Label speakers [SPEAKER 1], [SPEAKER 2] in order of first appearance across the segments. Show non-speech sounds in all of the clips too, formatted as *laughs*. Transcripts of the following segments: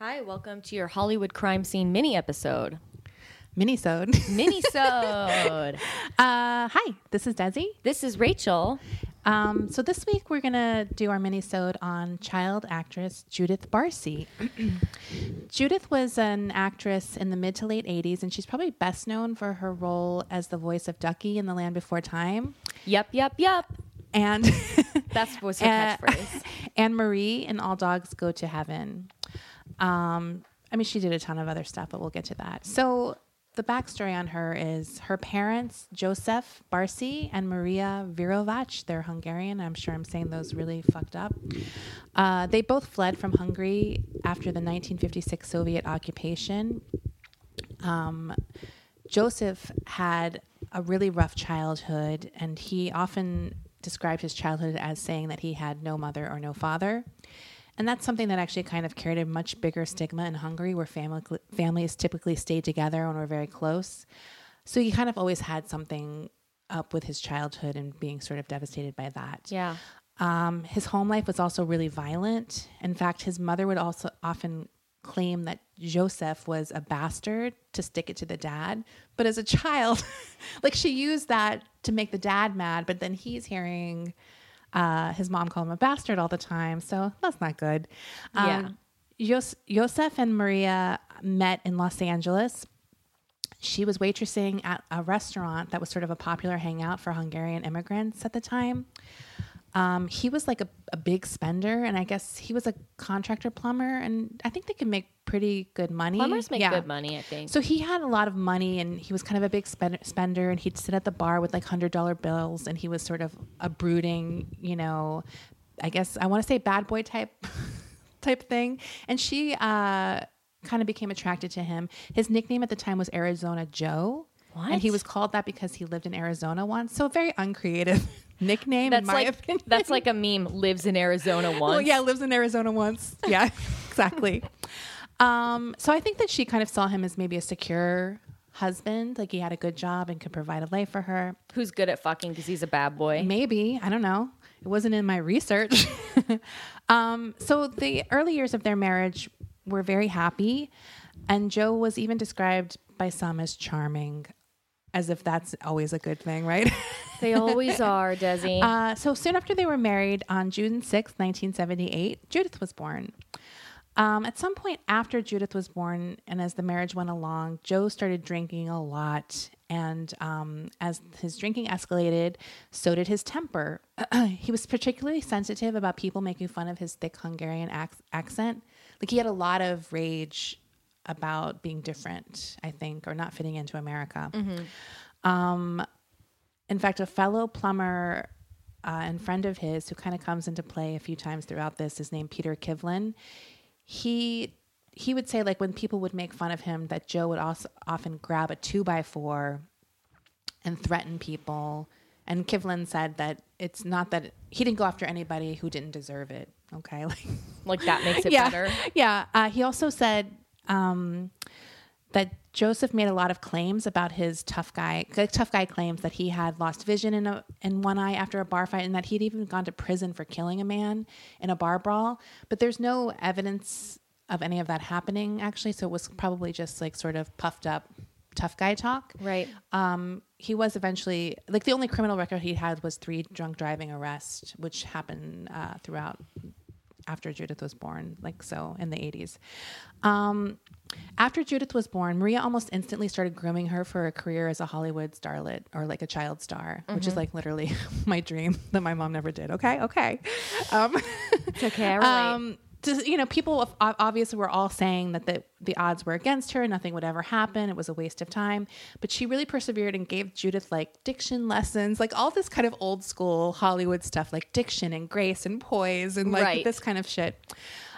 [SPEAKER 1] Hi, welcome to your Hollywood crime scene mini episode.
[SPEAKER 2] Minisode. *laughs*
[SPEAKER 1] Minisode. *laughs*
[SPEAKER 2] uh, hi, this is Desi.
[SPEAKER 1] this is Rachel.
[SPEAKER 2] Um, so this week we're gonna do our minisode on child actress Judith Barsi. *clears throat* Judith was an actress in the mid to late '80s, and she's probably best known for her role as the voice of Ducky in The Land Before Time,
[SPEAKER 1] Yep, yep, yep.
[SPEAKER 2] and
[SPEAKER 1] That was her catchphrase. *laughs*
[SPEAKER 2] Anne Marie in All Dogs Go to Heaven. Um, I mean, she did a ton of other stuff, but we'll get to that. So, the backstory on her is her parents, Joseph Barsi and Maria Virovacz, they're Hungarian. I'm sure I'm saying those really fucked up. Uh, they both fled from Hungary after the 1956 Soviet occupation. Um, Joseph had a really rough childhood, and he often described his childhood as saying that he had no mother or no father. And that's something that actually kind of carried a much bigger stigma in Hungary, where family, families typically stayed together and were very close. So he kind of always had something up with his childhood and being sort of devastated by that.
[SPEAKER 1] Yeah.
[SPEAKER 2] Um, his home life was also really violent. In fact, his mother would also often claim that Joseph was a bastard to stick it to the dad. But as a child, *laughs* like she used that to make the dad mad, but then he's hearing uh, his mom called him a bastard all the time. So that's not good. Um, Jos- Joseph and Maria met in Los Angeles she was waitressing at a restaurant that was sort of a popular hangout for Hungarian immigrants at the time. Um, he was like a, a big spender, and I guess he was a contractor plumber, and I think they could make pretty good money.
[SPEAKER 1] Plumbers make
[SPEAKER 2] Yeah.
[SPEAKER 1] good money, I think.
[SPEAKER 2] So he had a lot of money, and he was kind of a big spend- spender, and he'd sit at the bar with like hundred dollar bills, and he was sort of a brooding, you know, I guess I want to say bad boy type *laughs* type thing. And she uh, kind of became attracted to him. His nickname at the time was Arizona Joe. And he was called that because he lived in Arizona once. So very uncreative *laughs* nickname,
[SPEAKER 1] that's
[SPEAKER 2] in my
[SPEAKER 1] like
[SPEAKER 2] opinion.
[SPEAKER 1] that's like a meme lives in Arizona once.
[SPEAKER 2] Well, yeah, lives in Arizona once. *laughs* Yeah, exactly. Um, so I think that she kind of saw him as maybe a secure husband, like he had a good job and could provide a life for her.
[SPEAKER 1] Who's good at fucking because he's a bad boy.
[SPEAKER 2] Maybe I don't know. It wasn't in my research. *laughs* um, so the early years of their marriage were very happy, and Joe was even described by some as charming, as if that's always a good thing, right? *laughs*
[SPEAKER 1] They always are, Desi.
[SPEAKER 2] Uh, so soon after they were married, on June sixth, 1978, Judith was born. Um, at some point after Judith was born, and as the marriage went along, Joe started drinking a lot. And um, as his drinking escalated, so did his temper. *clears throat* he was particularly sensitive about people making fun of his thick Hungarian ac- accent. Like he had a lot of rage about being different, I think, or not fitting into America. Um, in fact, a fellow plumber uh, and friend of his who kind of comes into play a few times throughout this is named Peter Kivlin. He he would say like when people would make fun of him that Joe would also often grab a two by four and threaten people. And Kivlin said that it's not that he didn't go after anybody who didn't deserve it. Okay, like *laughs*
[SPEAKER 1] like that makes it
[SPEAKER 2] yeah,
[SPEAKER 1] better.
[SPEAKER 2] Yeah. Uh, he also said um, that Joseph made a lot of claims about his tough guy. Tough guy claims that he had lost vision in a in one eye after a bar fight, and that he'd even gone to prison for killing a man in a bar brawl. But there's no evidence of any of that happening actually. So it was probably just like sort of puffed up tough guy talk.
[SPEAKER 1] Right.
[SPEAKER 2] Um, he was eventually like the only criminal record he had was three drunk driving arrests, which happened uh, throughout after Judith was born, like so in the 80s. Um, after Judith was born, Maria almost instantly started grooming her for a career as a Hollywood starlet or like a child star, which is like literally *laughs* my dream that my mom never did. Okay, okay. Um,
[SPEAKER 1] It's okay. I relate.
[SPEAKER 2] um, to, you know, people obviously were all saying that the, the odds were against her. Nothing would ever happen. It was a waste of time. But she really persevered and gave Judith like diction lessons, like all this kind of old school Hollywood stuff, like diction and grace and poise and like
[SPEAKER 1] Right.
[SPEAKER 2] this kind of shit.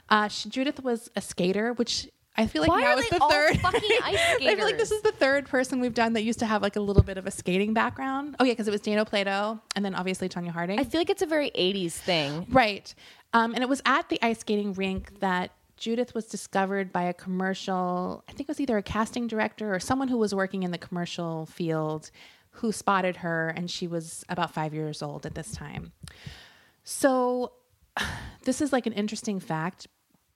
[SPEAKER 2] Uh, she, Judith was a skater, which I feel like
[SPEAKER 1] Why
[SPEAKER 2] now is the
[SPEAKER 1] all
[SPEAKER 2] third.
[SPEAKER 1] fucking ice *laughs*
[SPEAKER 2] I feel like this is the third person we've done that used to have like a little bit of a skating background. Oh yeah, because it was Dana Plato and then obviously Tonya Harding.
[SPEAKER 1] I feel like it's a very 80s thing.
[SPEAKER 2] Right. Um, and it was at the ice skating rink that Judith was discovered by a commercial, I think it was either a casting director or someone who was working in the commercial field who spotted her, and she was about five years old at this time. So, *sighs* this is like an interesting fact.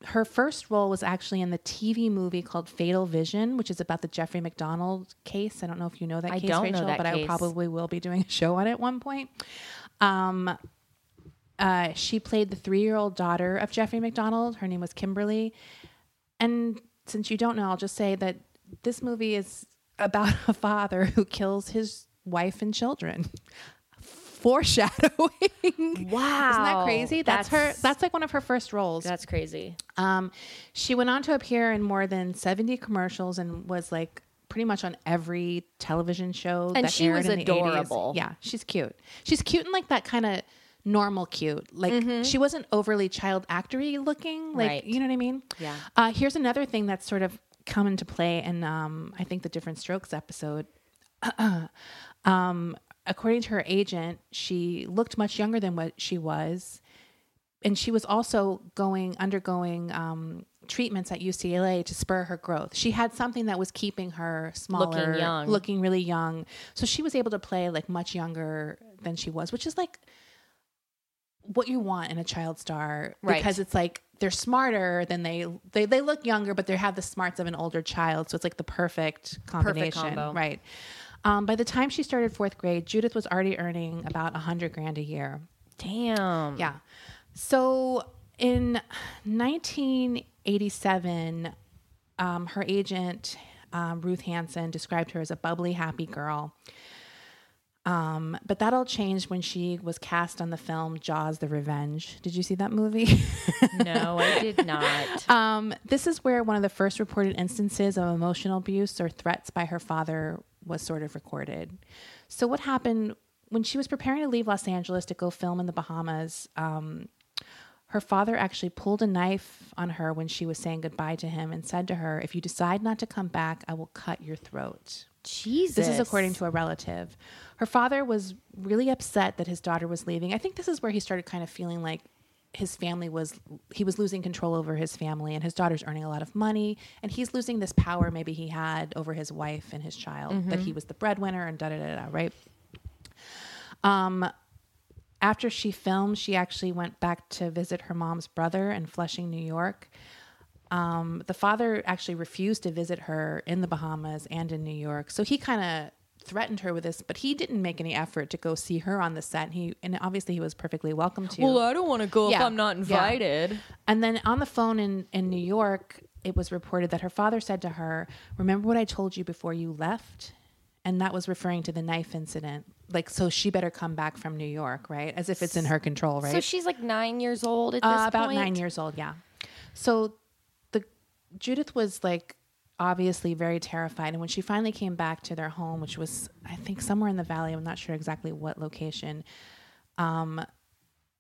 [SPEAKER 2] her first role was actually in the TV movie called Fatal Vision, which is about the Jeffrey MacDonald case. I don't know if you know that
[SPEAKER 1] I
[SPEAKER 2] case,
[SPEAKER 1] don't know
[SPEAKER 2] Rachel,
[SPEAKER 1] that
[SPEAKER 2] but I probably will be doing a show on it at one point. Um, uh, she played the three-year-old daughter of Jeffrey MacDonald. Her name was Kimberly. And since you don't know, I'll just say that this movie is about *laughs* a father who kills his wife and children. *laughs* Foreshadowing.
[SPEAKER 1] Wow.
[SPEAKER 2] Isn't that crazy? That's, her that's like one of her first roles.
[SPEAKER 1] That's crazy.
[SPEAKER 2] Um, she went on to appear in more than 70 commercials and was like pretty much on every television show.
[SPEAKER 1] And
[SPEAKER 2] that
[SPEAKER 1] she
[SPEAKER 2] aired
[SPEAKER 1] was
[SPEAKER 2] in the 80s.
[SPEAKER 1] adorable.
[SPEAKER 2] Yeah, she's cute. She's cute in like that kind of normal cute. Like she wasn't overly child actory looking. Like
[SPEAKER 1] Right.
[SPEAKER 2] you know what I mean?
[SPEAKER 1] Yeah.
[SPEAKER 2] Uh, here's another thing that's sort of come into play in um, I think the Diff'rent Strokes episode. *clears throat* um, according to her agent, she looked much younger than what she was and she was also going undergoing um, treatments at UCLA to spur her growth. She had something that was keeping her smaller,
[SPEAKER 1] Looking young.
[SPEAKER 2] looking really young. So she was able to play like much younger than she was, which is like what you want in a child star
[SPEAKER 1] Right.
[SPEAKER 2] because it's like they're smarter than they they they look younger, but they have the smarts of an older child. So it's like the perfect combination,
[SPEAKER 1] combo.
[SPEAKER 2] right? Um, by the time she started fourth grade, Judith was already earning about a hundred grand a year.
[SPEAKER 1] Damn.
[SPEAKER 2] Yeah. So in 1987, um, her agent, um, Ruth Hansen, described her as a bubbly, happy girl. Um, but that all changed when she was cast on the film Jaws the Revenge. Did you see that movie?
[SPEAKER 1] No, I did *laughs* not.
[SPEAKER 2] um, this is where one of the first reported instances of emotional abuse or threats by her father was sort of recorded. So, what happened when she was preparing to leave Los Angeles to go film in the Bahamas? Um, her father actually pulled a knife on her when she was saying goodbye to him and said to her, If you decide not to come back, I will cut your throat.
[SPEAKER 1] Jesus.
[SPEAKER 2] This is according to a relative. Her father was really upset that his daughter was leaving. I think this is where he started kind of feeling like his family was he was losing control over his family and his daughter's earning a lot of money and he's losing this power maybe he had over his wife and his child that he was the breadwinner and da da da da right um after she filmed she actually went back to visit her mom's brother in Flushing New York um, the father actually refused to visit her in the Bahamas and in New York. So he kind of threatened her with this, but he didn't make any effort to go see her on the set. He and obviously he was perfectly welcome to.
[SPEAKER 1] Well, I don't want to go if I'm not
[SPEAKER 2] Yeah.
[SPEAKER 1] invited.
[SPEAKER 2] and then on the phone in in New York, it was reported that her father said to her, "Remember what I told you before you left?" And that was referring to the knife incident. Like, so she better come back from New York, right? As if it's in her control, right?
[SPEAKER 1] So she's like nine years old at this
[SPEAKER 2] Uh, about
[SPEAKER 1] point?
[SPEAKER 2] nine years old, yeah. So the Judith was like obviously very terrified, and when she finally came back to their home, which was I think somewhere in the valley, I'm not sure exactly what location. Um,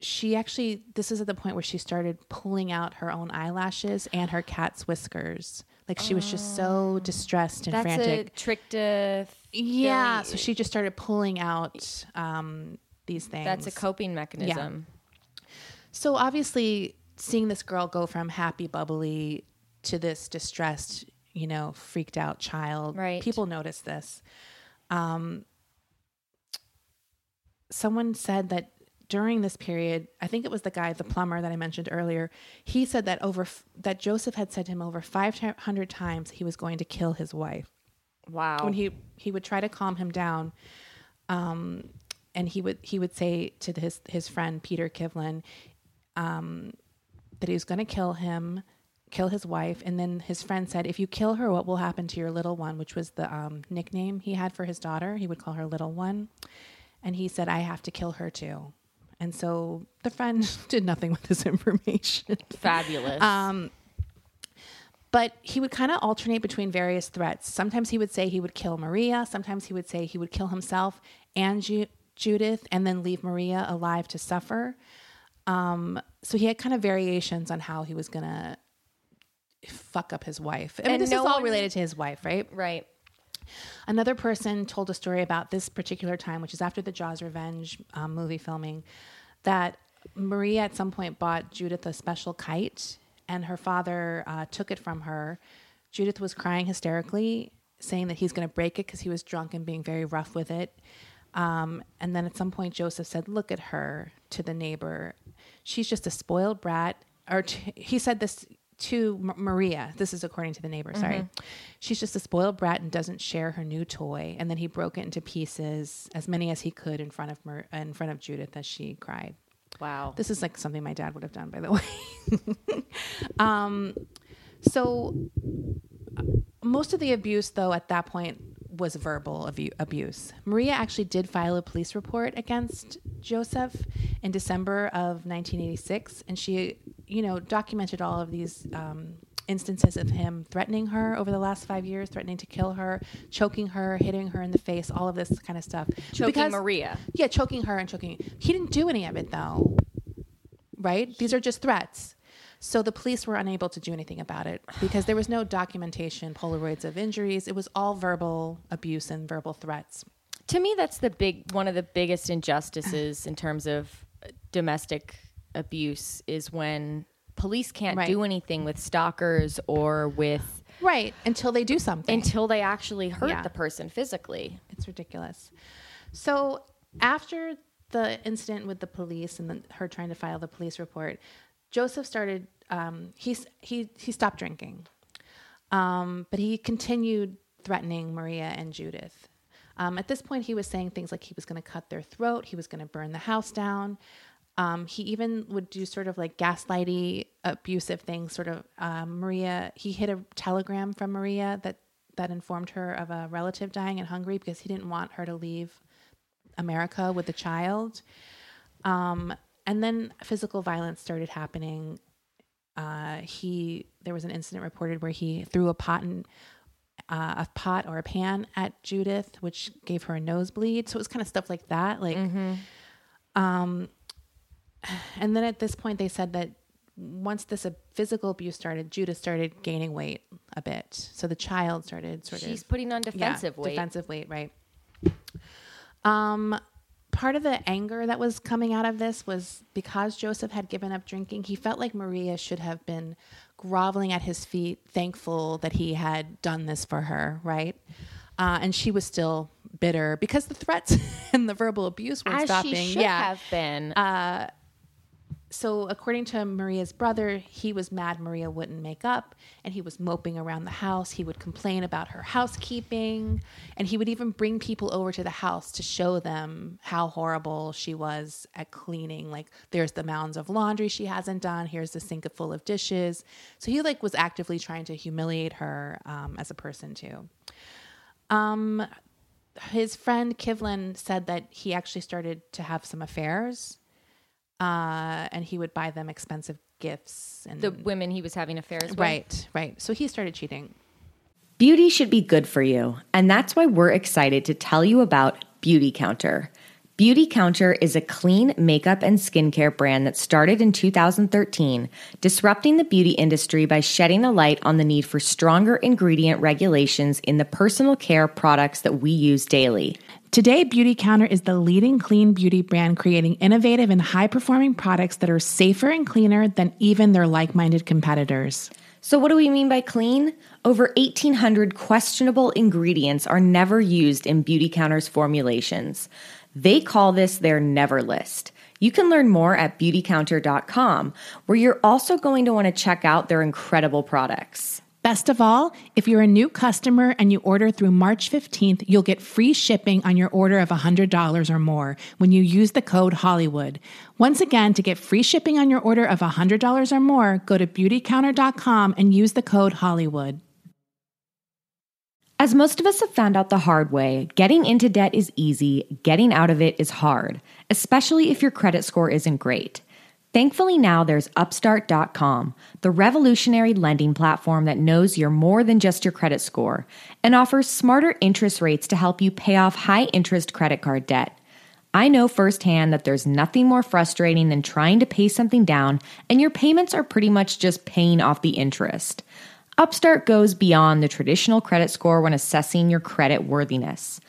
[SPEAKER 2] she actually this is at the point where she started pulling out her own eyelashes and her cat's whiskers. Like she was just so distressed and
[SPEAKER 1] That's
[SPEAKER 2] frantic.
[SPEAKER 1] a trick to.
[SPEAKER 2] yeah,
[SPEAKER 1] Philly-
[SPEAKER 2] so she just started pulling out um, these things.
[SPEAKER 1] That's a coping mechanism. Yeah.
[SPEAKER 2] So obviously, seeing this girl go from happy, bubbly to this distressed, you know, freaked out child,
[SPEAKER 1] Right.
[SPEAKER 2] people notice this. Um, someone said that during this period, I think it was the guy, the plumber that I mentioned earlier. He said that over that Joseph had said to him over five hundred times he was going to kill his wife
[SPEAKER 1] Wow.
[SPEAKER 2] when he he would try to calm him down um and he would he would say to his his friend Peter Kivlin um that he was going to kill him kill his wife and then his friend said if you kill her what will happen to your little one which was the um, nickname he had for his daughter he would call her little one and he said i have to kill her too and so the friend *laughs* did nothing with this information
[SPEAKER 1] Fabulous.
[SPEAKER 2] um, but he would kind of alternate between various threats. Sometimes he would say he would kill Maria. Sometimes he would say he would kill himself and Ju- Judith and then leave Maria alive to suffer. Um, so he had kind of variations on how he was going to fuck up his wife. I mean,
[SPEAKER 1] And
[SPEAKER 2] this
[SPEAKER 1] no
[SPEAKER 2] is all
[SPEAKER 1] one-
[SPEAKER 2] related to his wife, right?
[SPEAKER 1] right.
[SPEAKER 2] Another person told a story about this particular time, which is after the Jaws Revenge um, movie filming, that Maria at some point bought Judith a special kite, and her father uh, took it from her. Judith was crying hysterically, saying that he's going to break it because he was drunk and being very rough with it. Um, and then at some point, Joseph said, "Look at her." To the neighbor, she's just a spoiled brat. Or t- he said this to M- Maria. This is according to the neighbor. Sorry, she's just a spoiled brat and doesn't share her new toy. And then he broke it into pieces, as many as he could, in front of Mar- in front of Judith as she cried.
[SPEAKER 3] Wow.
[SPEAKER 2] This is like something my dad would have done, by the way. *laughs* um, so uh, most of the abuse, though, at that point was verbal abu- abuse. Maria actually did file a police report against Joseph in December of 1986, and she, you know, documented all of these. Um, instances of him threatening her over the last five years, threatening to kill her, choking her, hitting her in the face, all of this kind of stuff.
[SPEAKER 3] Choking
[SPEAKER 2] Because-
[SPEAKER 3] Maria.
[SPEAKER 2] yeah, choking her and choking. He didn't do any of it though, right? These are just threats. So the police were unable to do anything about it because there was no documentation, Polaroids of injuries. It was all verbal abuse and verbal threats.
[SPEAKER 3] To me, that's the big one of the biggest injustices in terms of domestic abuse is when police can't
[SPEAKER 2] Right.
[SPEAKER 3] do anything with stalkers or with
[SPEAKER 2] Right. Until they do something.
[SPEAKER 3] until they actually hurt
[SPEAKER 2] Yeah.
[SPEAKER 3] the person physically.
[SPEAKER 2] It's ridiculous. So after the incident with the police and then her trying to file the police report, Joseph started. Um, he's he he stopped drinking, um, but he continued threatening Maria and Judith. Um, at this point, he was saying things like he was going to cut their throat, he was going to burn the house down. Um, he even would do sort of like gaslighty, abusive things. Sort of um, Maria. He hid a telegram from Maria that that informed her of a relative dying in Hungary because he didn't want her to leave America with the child. Um, and then physical violence started happening. Uh, he there was an incident reported where he threw a pot and uh, a pot or a pan at Judith, which gave her a nosebleed. So it was kind of stuff like that. Like, um, and then at this point, they said that once this uh, physical abuse started, Judith started gaining weight a bit. So the child started sort
[SPEAKER 3] She's
[SPEAKER 2] of She's
[SPEAKER 3] putting on defensive
[SPEAKER 2] yeah,
[SPEAKER 3] weight.
[SPEAKER 2] Defensive weight, right. Um, part of the anger that was coming out of this was because Joseph had given up drinking, he felt like Maria should have been groveling at his feet, thankful that he had done this for her, right? Uh, and she was still bitter because the threats *laughs* and the verbal abuse weren't
[SPEAKER 3] As
[SPEAKER 2] stopping.
[SPEAKER 3] she should
[SPEAKER 2] yeah,
[SPEAKER 3] have been.
[SPEAKER 2] So according to Maria's brother, he was mad Maria wouldn't make up and he was moping around the house. He would complain about her housekeeping and he would even bring people over to the house to show them how horrible she was at cleaning. Like there's the mounds of laundry she hasn't done, here's the sink full of dishes. So he like was actively trying to humiliate her um, as a person too. Um his friend Kivlin said that he actually started to have some affairs uh, and he would buy them expensive gifts and
[SPEAKER 3] the women he was having affairs with.
[SPEAKER 2] right, right. So he started cheating.
[SPEAKER 1] Beauty should be good for you, and that's why we're excited to tell you about Beautycounter. Beauty Counter is a clean makeup and skincare brand that started in 2013, disrupting the beauty industry by shedding a light on the need for stronger ingredient regulations in the personal care products that we use daily.
[SPEAKER 4] Today, Beautycounter is the leading clean beauty brand creating innovative and high performing products that are safer and cleaner than even their like minded competitors.
[SPEAKER 1] So, what do we mean by clean? Over 1,800 questionable ingredients are never used in Beautycounter's formulations. They call this their never list. You can learn more at beautycounter.com, where you're also going to want to check out their incredible products.
[SPEAKER 4] Best of all, if you're a new customer and you order through March 15th, you'll get free shipping on your order of $100 or more when you use the code Hollywood. Once again, to get free shipping on your order of $100 or more, go to beautycounter.com and use the code Hollywood.
[SPEAKER 1] As most of us have found out the hard way, getting into debt is easy, getting out of it is hard, especially if your credit score isn't great. Thankfully, now there's Upstart.com, the revolutionary lending platform that knows you're more than just your credit score and offers smarter interest rates to help you pay off high interest credit card debt. I know firsthand that there's nothing more frustrating than trying to pay something down and your payments are pretty much just paying off the interest. Upstart goes beyond the traditional credit score when assessing your credit worthiness.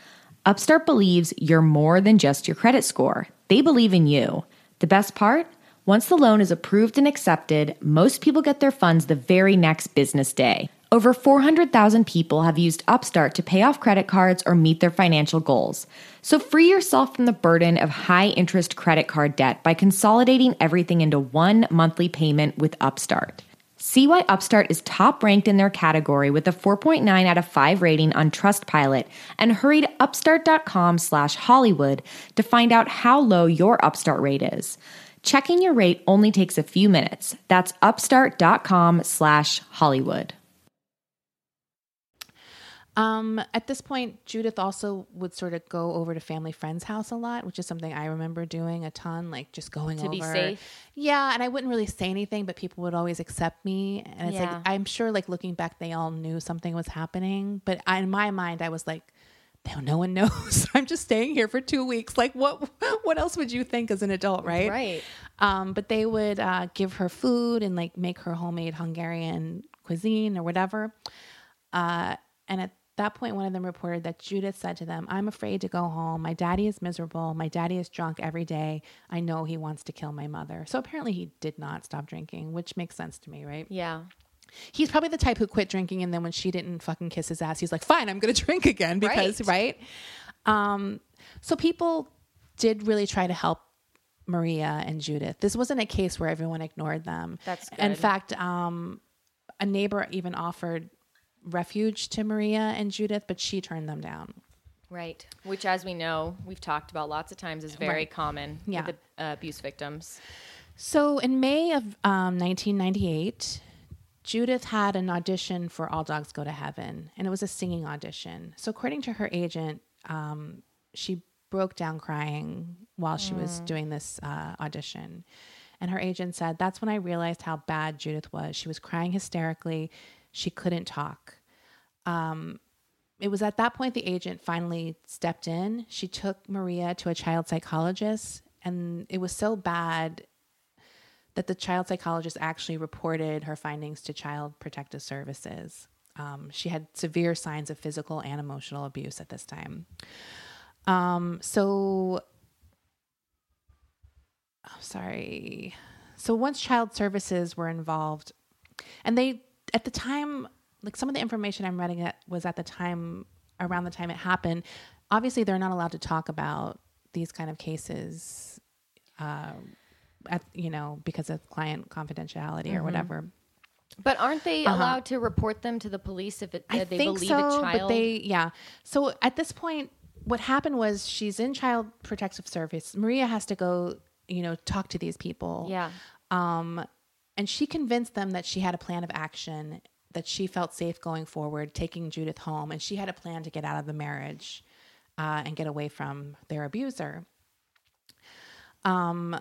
[SPEAKER 1] Upstart believes you're more than just your credit score. They believe in you. The best part? Once the loan is approved and accepted, most people get their funds the very next business day. Over 400,000 people have used Upstart to pay off credit cards or meet their financial goals. So free yourself from the burden of high interest credit card debt by consolidating everything into one monthly payment with Upstart.
[SPEAKER 5] See why Upstart is top ranked in their category with a 4.9 out of 5 rating on Trustpilot and hurry to upstart.com slash Hollywood to find out how low your Upstart rate is. Checking your rate only takes a few minutes. That's upstart.com slash Hollywood.
[SPEAKER 2] Um, at this point, Judith also would sort of go over to family friend's house a lot, which is something I remember doing a ton, like just going
[SPEAKER 1] To
[SPEAKER 2] over.
[SPEAKER 1] be safe?
[SPEAKER 2] Yeah, and I wouldn't really say anything, but people would always accept me, and it's
[SPEAKER 1] Yeah.
[SPEAKER 2] like I'm sure, like looking back, they all knew something was happening, but I, in my mind, I was like. No, one *laughs* knows. I'm just staying here for two weeks. Like, what? What else would you think as an adult, right?
[SPEAKER 1] Right.
[SPEAKER 2] Um, but they would uh, give her food and like make her homemade Hungarian cuisine or whatever. Uh, and at that point, one of them reported that Judith said to them, I'm afraid to go home. My daddy is miserable. My daddy is drunk every day. I know he wants to kill my mother. So apparently, he did not stop drinking, which makes sense to me, right?
[SPEAKER 1] Yeah.
[SPEAKER 2] He's probably the type who quit drinking. And then when she didn't fucking kiss his ass, he's like, fine, I'm going *laughs* to drink again because, right? Um, so people did really try to help Maria and Judith. This wasn't a case where everyone ignored them.
[SPEAKER 1] That's good.
[SPEAKER 2] In fact, um, a neighbor even offered refuge to Maria and Judith, but she turned them down.
[SPEAKER 1] Right. Which, as we know, we've talked about lots of times, is very
[SPEAKER 2] Right.
[SPEAKER 1] common
[SPEAKER 2] Yeah.
[SPEAKER 1] with the, uh, abuse victims.
[SPEAKER 2] So in May of um, 1998, Judith had an audition for All Dogs Go to Heaven, and it was a singing audition. So according to her agent, um, she broke down crying while she was doing this uh, audition. And her agent said, That's when I realized how bad Judith was. She was crying hysterically. She couldn't talk. Um, it was at that point the agent finally stepped in. She took Maria to a child psychologist, and it was so bad that the child psychologist actually reported her findings to Child Protective Services. Um, she had severe signs of physical and emotional abuse at this time. Um, so, oh, sorry. So once child services were involved, and they at the time, like some of the information I'm reading it was at the time around the time it happened. Obviously, they're not allowed to talk about these kind of cases uh, at you know because of client confidentiality or whatever.
[SPEAKER 1] But aren't they allowed to report them to the police if it,
[SPEAKER 2] Uh-huh. I
[SPEAKER 1] they
[SPEAKER 2] think
[SPEAKER 1] believe
[SPEAKER 2] so,
[SPEAKER 1] a child?
[SPEAKER 2] but they yeah. So at this point, what happened was she's in child protective service. Maria has to go, you know, talk to these people.
[SPEAKER 1] yeah.
[SPEAKER 2] Um, and she convinced them that she had a plan of action, that she felt safe going forward, taking Judith home, and she had a plan to get out of the marriage uh, and get away from their abuser. Um,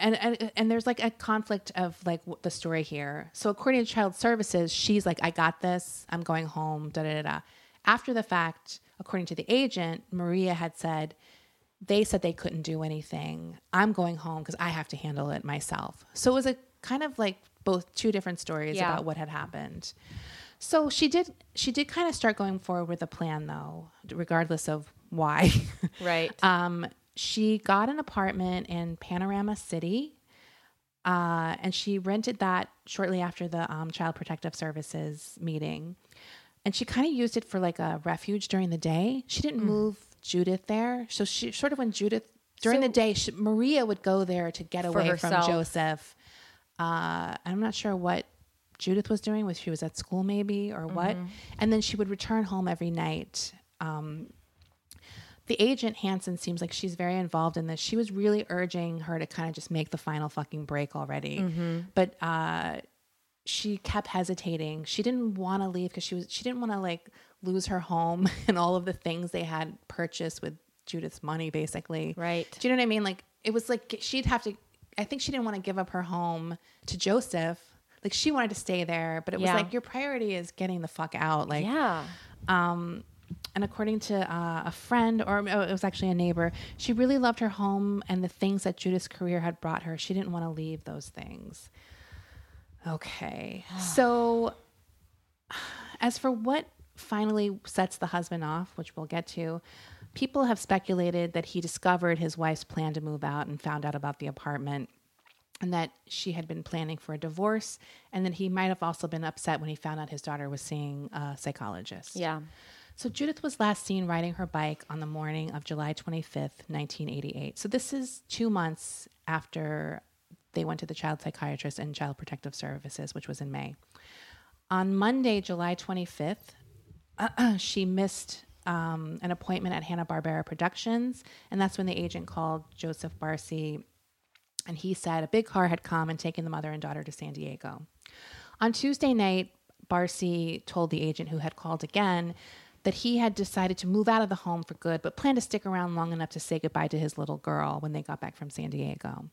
[SPEAKER 2] and, and and there's like a conflict of like the story here. So according to Child Services, she's like, "I got this. I'm going home." Da da da. da. After the fact, according to the agent, Maria had said, they said they couldn't do anything. I'm going home because I have to handle it myself. So it was a kind of like both two different stories
[SPEAKER 1] Yeah.
[SPEAKER 2] about what had happened. So she did she did kind of start going forward with a plan though, regardless of why. *laughs*
[SPEAKER 1] Right.
[SPEAKER 2] um, she got an apartment in Panorama City. Uh, and she rented that shortly after the um, Child Protective Services meeting. And she kind of used it for like a refuge during the day. She didn't move Judith there. So she sort of when Judith, during
[SPEAKER 1] So-
[SPEAKER 2] the day, she, Maria would go there to get away from. Joseph. Uh, I'm not sure what Judith was doing, was she was at school maybe or what. And then she would return home every night. Um, the agent Hansen seems like she's very involved in this. She was really urging her to kind of just make the final fucking break already. But uh, she kept hesitating. She didn't want to leave because she was she didn't want to like lose her home *laughs* and all of the things they had purchased with Judith's money, basically.
[SPEAKER 1] Right.
[SPEAKER 2] Do you know what I mean? Like it was like she'd have to. I think she didn't want to give up her home to Joseph. Like she wanted to stay there, but it was like your priority is getting the fuck out. Like
[SPEAKER 1] yeah.
[SPEAKER 2] um, and according to uh, a friend, or oh, it was actually a neighbor, she really loved her home and the things that Judith's career had brought her. She didn't want to leave those things. Okay. *sighs* so, as for what finally sets the husband off, which we'll get to, people have speculated that he discovered his wife's plan to move out and found out about the apartment and that she had been planning for a divorce and that he might have also been upset when he found out his daughter was seeing a psychologist.
[SPEAKER 1] Yeah.
[SPEAKER 2] So Judith was last seen riding her bike on the morning of July 25th, 1988. So this is 2 months after they went to the child psychiatrist and child protective services, which was in May. On Monday, July 25th, *clears throat* she missed um, an appointment at Hanna Barbera Productions, and that's when the agent called Joseph Barsi, and he said a big car had come and taken the mother and daughter to San Diego. On Tuesday night, Barsi told the agent who had called again that he had decided to move out of the home for good, but planned to stick around long enough to say goodbye to his little girl when they got back from San Diego.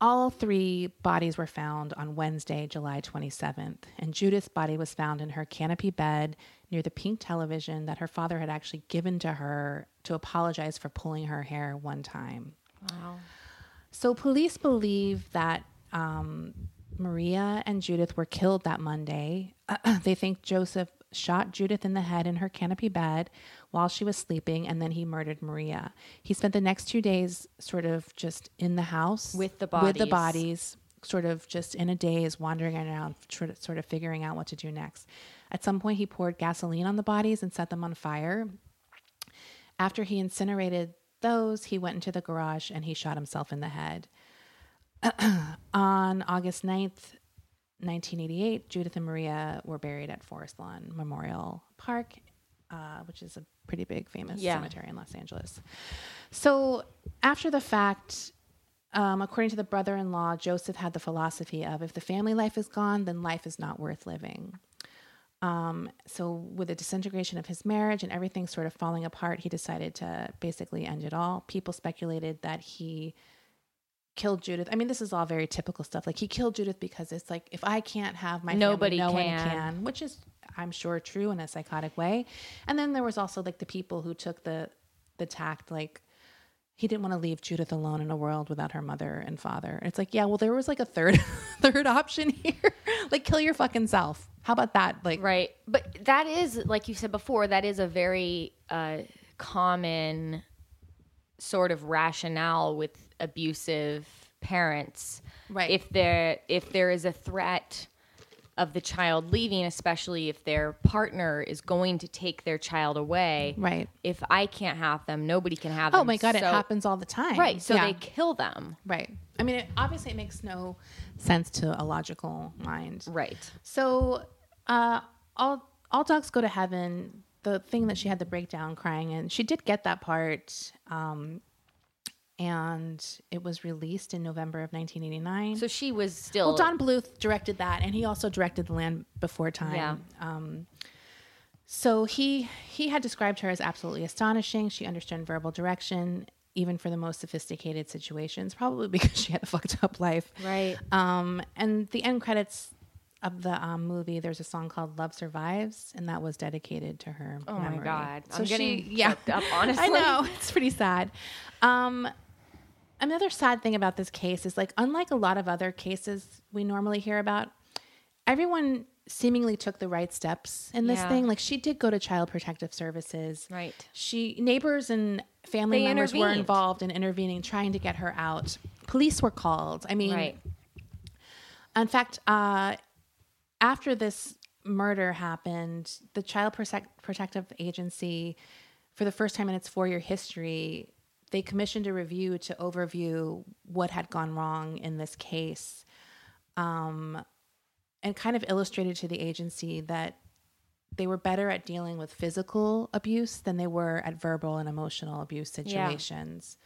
[SPEAKER 2] All three bodies were found on Wednesday, July 27th, and Judith's body was found in her canopy bed near the pink television that her father had actually given to her to apologize for pulling her hair one time.
[SPEAKER 1] Wow.
[SPEAKER 2] So police believe that um, Maria and Judith were killed that Monday. *clears throat* they think Joseph shot Judith in the head in her canopy bed while she was sleeping, and then he murdered Maria. He spent the next two days sort of just in the house
[SPEAKER 1] With the
[SPEAKER 2] with the
[SPEAKER 1] bodies.
[SPEAKER 2] bodies, sort of just in a daze, wandering around, sort of figuring out what to do next. At some point, he poured gasoline on the bodies and set them on fire. After he incinerated those, he went into the garage and he shot himself in the head. *clears throat* On August 9th, 1988, Judith and Maria were buried at Forest Lawn Memorial Park, uh, which is a pretty big, famous
[SPEAKER 1] Yeah.
[SPEAKER 2] cemetery in Los Angeles. So, after the fact, um, according to the brother in law, Joseph had the philosophy of if the family life is gone, then life is not worth living. Um, so, with the disintegration of his marriage and everything sort of falling apart, he decided to basically end it all. People speculated that he killed Judith. I mean, this is all very typical stuff. Like he killed Judith because it's like if I can't have my
[SPEAKER 1] Nobody
[SPEAKER 2] family, no
[SPEAKER 1] can.
[SPEAKER 2] one can, which is I'm sure true in a psychotic way. And then there was also like the people who took the the tact like he didn't want to leave Judith alone in a world without her mother and father. It's like, yeah, well, there was like a third *laughs* third option here. *laughs* like kill your fucking self. How about that? Like
[SPEAKER 1] Right. But that is, like you said before, that is a very uh, common sort of rationale with abusive parents.
[SPEAKER 2] Right.
[SPEAKER 1] If there if there is a threat of the child leaving, especially if their partner is going to take their child away.
[SPEAKER 2] Right.
[SPEAKER 1] If I can't have them, nobody can have them.
[SPEAKER 2] Oh my god, it happens all the time.
[SPEAKER 1] Right. So
[SPEAKER 2] Yeah.
[SPEAKER 1] they kill them.
[SPEAKER 2] Right. I mean, it, obviously, it makes no sense to a logical mind.
[SPEAKER 1] Right.
[SPEAKER 2] So, uh, all all dogs go to heaven. The thing that she had the breakdown crying and she did get that part, um, and it was released in November of 1989.
[SPEAKER 1] So she was still
[SPEAKER 2] well, Don Bluth directed that, and he also directed The Land Before Time.
[SPEAKER 1] Yeah.
[SPEAKER 2] Um, so he he had described her as absolutely astonishing. She understood verbal direction, even for the most sophisticated situations, probably *laughs* because she had a fucked up life.
[SPEAKER 1] Right.
[SPEAKER 2] Um, and the end credits of the um, movie, there's a song called "Love Survives," and that was dedicated to her.
[SPEAKER 1] Oh my. God.
[SPEAKER 2] So
[SPEAKER 1] I'm
[SPEAKER 2] she,
[SPEAKER 1] getting
[SPEAKER 2] yeah,
[SPEAKER 1] up, *laughs* honestly.
[SPEAKER 2] I know it's pretty sad. Um, another sad thing about this case is like, unlike a lot of other cases we normally hear about, everyone seemingly took the right steps in this
[SPEAKER 1] Yeah.
[SPEAKER 2] thing. Like, she did go to Child Protective Services.
[SPEAKER 1] Right.
[SPEAKER 2] She neighbors and family
[SPEAKER 1] They
[SPEAKER 2] members were involved in intervening, trying to get her out. Police were called. I mean,
[SPEAKER 1] Right.
[SPEAKER 2] in fact, uh, after this murder happened, the Child Protect- Protective Agency, for the first time in its four year history, they commissioned a review to overview what had gone wrong in this case um, and kind of illustrated to the agency that they were better at dealing with physical abuse than they were at verbal and emotional abuse situations.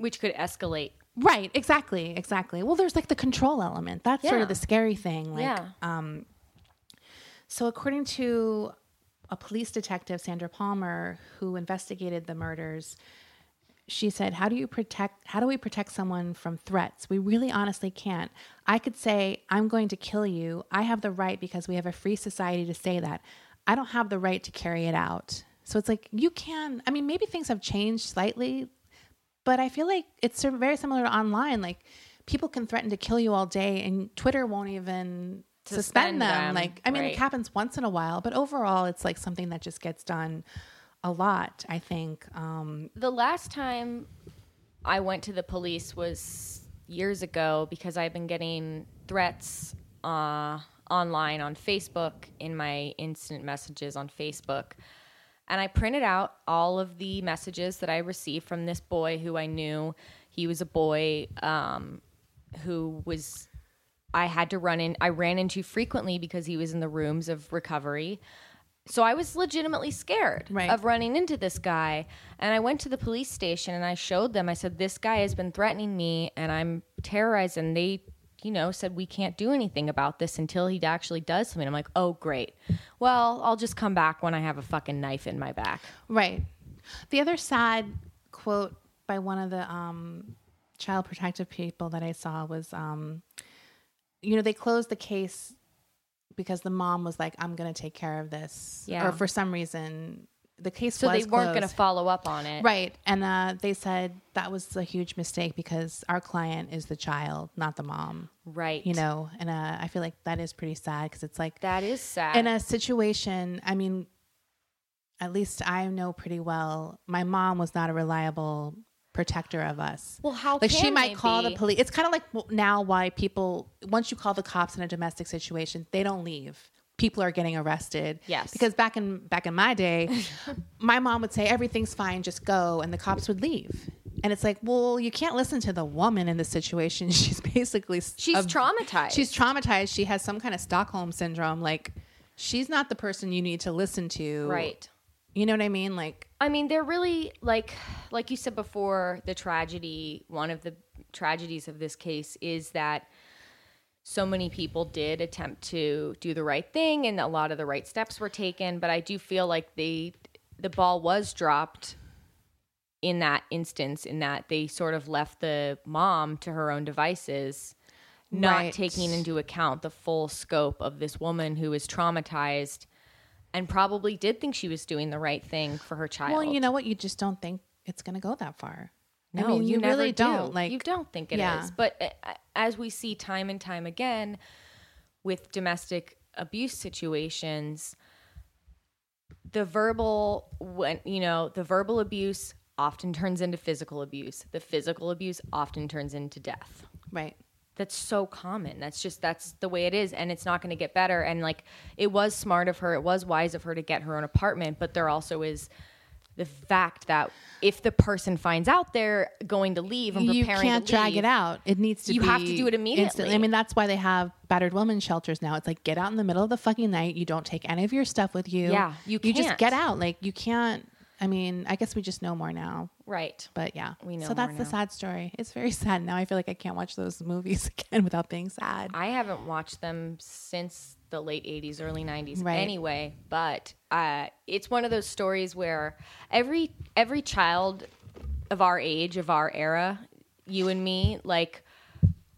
[SPEAKER 1] Which could escalate.
[SPEAKER 2] Right, exactly, exactly. Well, there's like the control element. That's sort of the scary thing. Like,
[SPEAKER 1] Yeah.
[SPEAKER 2] um, so according to a police detective, Sandra Palmer, who investigated the murders, she said, "How do you protect? How do we protect someone from threats? We really, honestly can't. I could say I'm going to kill you. I have the right because we have a free society to say that. I don't have the right to carry it out. So it's like you can. I mean, maybe things have changed slightly, but I feel like it's very similar to online. Like people can threaten to kill you all day, and Twitter won't even suspend,
[SPEAKER 1] Suspend
[SPEAKER 2] them.
[SPEAKER 1] them,
[SPEAKER 2] Like I mean,
[SPEAKER 1] right.
[SPEAKER 2] it happens once in a while, but overall, it's like something that just gets done a lot. I think. Um,
[SPEAKER 1] The last time I went to the police was years ago because I've been getting threats uh, online on Facebook in my instant messages on Facebook. And I printed out all of the messages that I received from this boy who I knew. He was a boy um, who was I had to run in. I ran into frequently because he was in the rooms of recovery. So I was legitimately scared
[SPEAKER 2] Right.
[SPEAKER 1] of running into this guy. And I went to the police station and I showed them. I said, "This guy has been threatening me, and I'm terrorized." And they, you know, said we can't do anything about this until he actually does something. I'm like, "Oh, great. Well, I'll just come back when I have a fucking knife in my back."
[SPEAKER 2] Right. The other sad quote by one of the um, child protective people that I saw was, um, you know, they closed the case because the mom was like, "I'm going to take care of this,"
[SPEAKER 1] Yeah.
[SPEAKER 2] or for some reason the case
[SPEAKER 1] So
[SPEAKER 2] was
[SPEAKER 1] they weren't going to follow up on it.
[SPEAKER 2] Right. And uh, they said that was a huge mistake because our client is the child, not the mom.
[SPEAKER 1] Right.
[SPEAKER 2] You know, and uh, I feel like that is pretty sad because it's like
[SPEAKER 1] That is sad.
[SPEAKER 2] in a situation, I mean, at least I know pretty well, my mom was not a reliable protector of us.
[SPEAKER 1] Well, how
[SPEAKER 2] like she might call the police. It's kind of like now why people once you call the cops in a domestic situation, they don't leave. People are getting arrested.
[SPEAKER 1] Yes.
[SPEAKER 2] Because back in back in my day, *laughs* my mom would say everything's fine, just go, and the cops would leave. And it's like, well, you can't listen to the woman in the situation. *laughs* She's basically
[SPEAKER 1] She's
[SPEAKER 2] a-
[SPEAKER 1] traumatized.
[SPEAKER 2] She's traumatized. She has some kind of Stockholm syndrome. Like, she's not the person you need to listen to.
[SPEAKER 1] right.
[SPEAKER 2] You know what I mean? Like,
[SPEAKER 1] I mean, they're really like, like you said before. The tragedy, one of the tragedies of this case, is that so many people did attempt to do the right thing, and a lot of the right steps were taken. But I do feel like they, the ball was dropped in that instance, in that they sort of left the mom to her own devices. Not
[SPEAKER 2] Right.
[SPEAKER 1] taking into account the full scope of this woman who is traumatized and probably did think she was doing the right thing for her child.
[SPEAKER 2] well, you know what? You just don't think it's going to go that far.
[SPEAKER 1] No,
[SPEAKER 2] I mean, you,
[SPEAKER 1] never
[SPEAKER 2] really
[SPEAKER 1] do.
[SPEAKER 2] don't. Like,
[SPEAKER 1] you don't think it is.
[SPEAKER 2] yeah.
[SPEAKER 1] But uh, as we see time and time again with domestic abuse situations, the verbal when you know the verbal abuse often turns into physical abuse. The physical abuse often turns into death
[SPEAKER 2] Right.
[SPEAKER 1] That's so common. That's just that's the way it is, and it's not going to get better. And like, it was smart of her, it was wise of her to get her own apartment, but there also is the fact that if the person finds out they're going to leave and
[SPEAKER 2] You can't
[SPEAKER 1] to
[SPEAKER 2] drag it out. It needs to
[SPEAKER 1] You have to do it
[SPEAKER 2] instantly.
[SPEAKER 1] immediately.
[SPEAKER 2] I mean, that's why they have battered women shelters now. It's like, get out in the middle of the fucking night. You don't take any of your stuff with you.
[SPEAKER 1] Yeah, you
[SPEAKER 2] You just
[SPEAKER 1] can't.
[SPEAKER 2] get out. Like, you can't. I mean, I guess we just know more now.
[SPEAKER 1] Right.
[SPEAKER 2] But yeah,
[SPEAKER 1] We know
[SPEAKER 2] So that's the sad story. It's very *laughs* sad now. I feel like I can't watch those movies *laughs* again without being sad.
[SPEAKER 1] I haven't watched them since the late 80s, early 90s
[SPEAKER 2] Right.
[SPEAKER 1] anyway, but uh, it's one of those stories where every every child of our age, of our era, you and me, like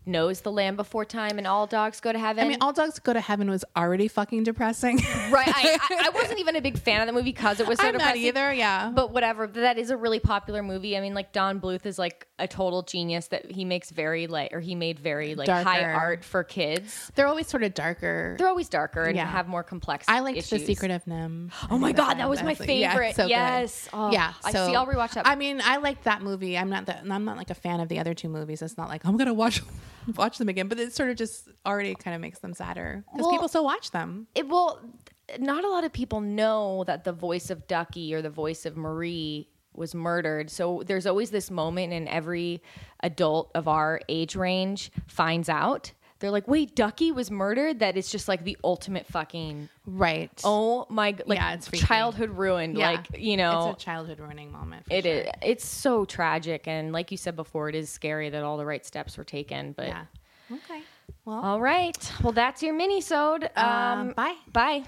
[SPEAKER 1] knows the land before time and all dogs go to heaven.
[SPEAKER 2] I mean, All Dogs Go to Heaven was already fucking depressing.
[SPEAKER 1] right. I, I, I *laughs* wasn't even a big fan of the movie because it was so
[SPEAKER 2] I'm not
[SPEAKER 1] depressing.
[SPEAKER 2] either. Yeah.
[SPEAKER 1] But whatever. That is a really popular movie. I mean, like Don Bluth is like a total genius that he makes very like, or he made very like high art for kids.
[SPEAKER 2] They're always sort of darker.
[SPEAKER 1] They're always darker and
[SPEAKER 2] Yeah.
[SPEAKER 1] have more complex.
[SPEAKER 2] I liked The. Secret of NIMH. *gasps*
[SPEAKER 1] Oh my God, that was my
[SPEAKER 2] was- yeah,
[SPEAKER 1] favorite.
[SPEAKER 2] so.
[SPEAKER 1] Yes. Oh,
[SPEAKER 2] yeah.
[SPEAKER 1] I
[SPEAKER 2] so-
[SPEAKER 1] see. I'll rewatch that.
[SPEAKER 2] I mean, I like that movie. I'm not that. I'm not like a fan of the other two movies. It's not like I'm gonna watch *laughs* watch them again. But it sort of just already kind of makes them sadder because
[SPEAKER 1] Well-
[SPEAKER 2] people still watch them.
[SPEAKER 1] it well not a lot of people know that the voice of ducky or the voice of marie was murdered so there's always this moment and every adult of our age range finds out they're like wait ducky was murdered that is just like the ultimate fucking
[SPEAKER 2] Right.
[SPEAKER 1] oh my like
[SPEAKER 2] Yeah, it's
[SPEAKER 1] childhood ruined
[SPEAKER 2] Yeah.
[SPEAKER 1] like you know
[SPEAKER 2] it's a childhood ruining moment. For
[SPEAKER 1] it
[SPEAKER 2] sure.
[SPEAKER 1] is it's so tragic and like you said before it is scary that all the right steps were taken but
[SPEAKER 2] Yeah. Okay. Well,
[SPEAKER 1] all right well that's your mini sode um,
[SPEAKER 2] Um, bye.
[SPEAKER 1] bye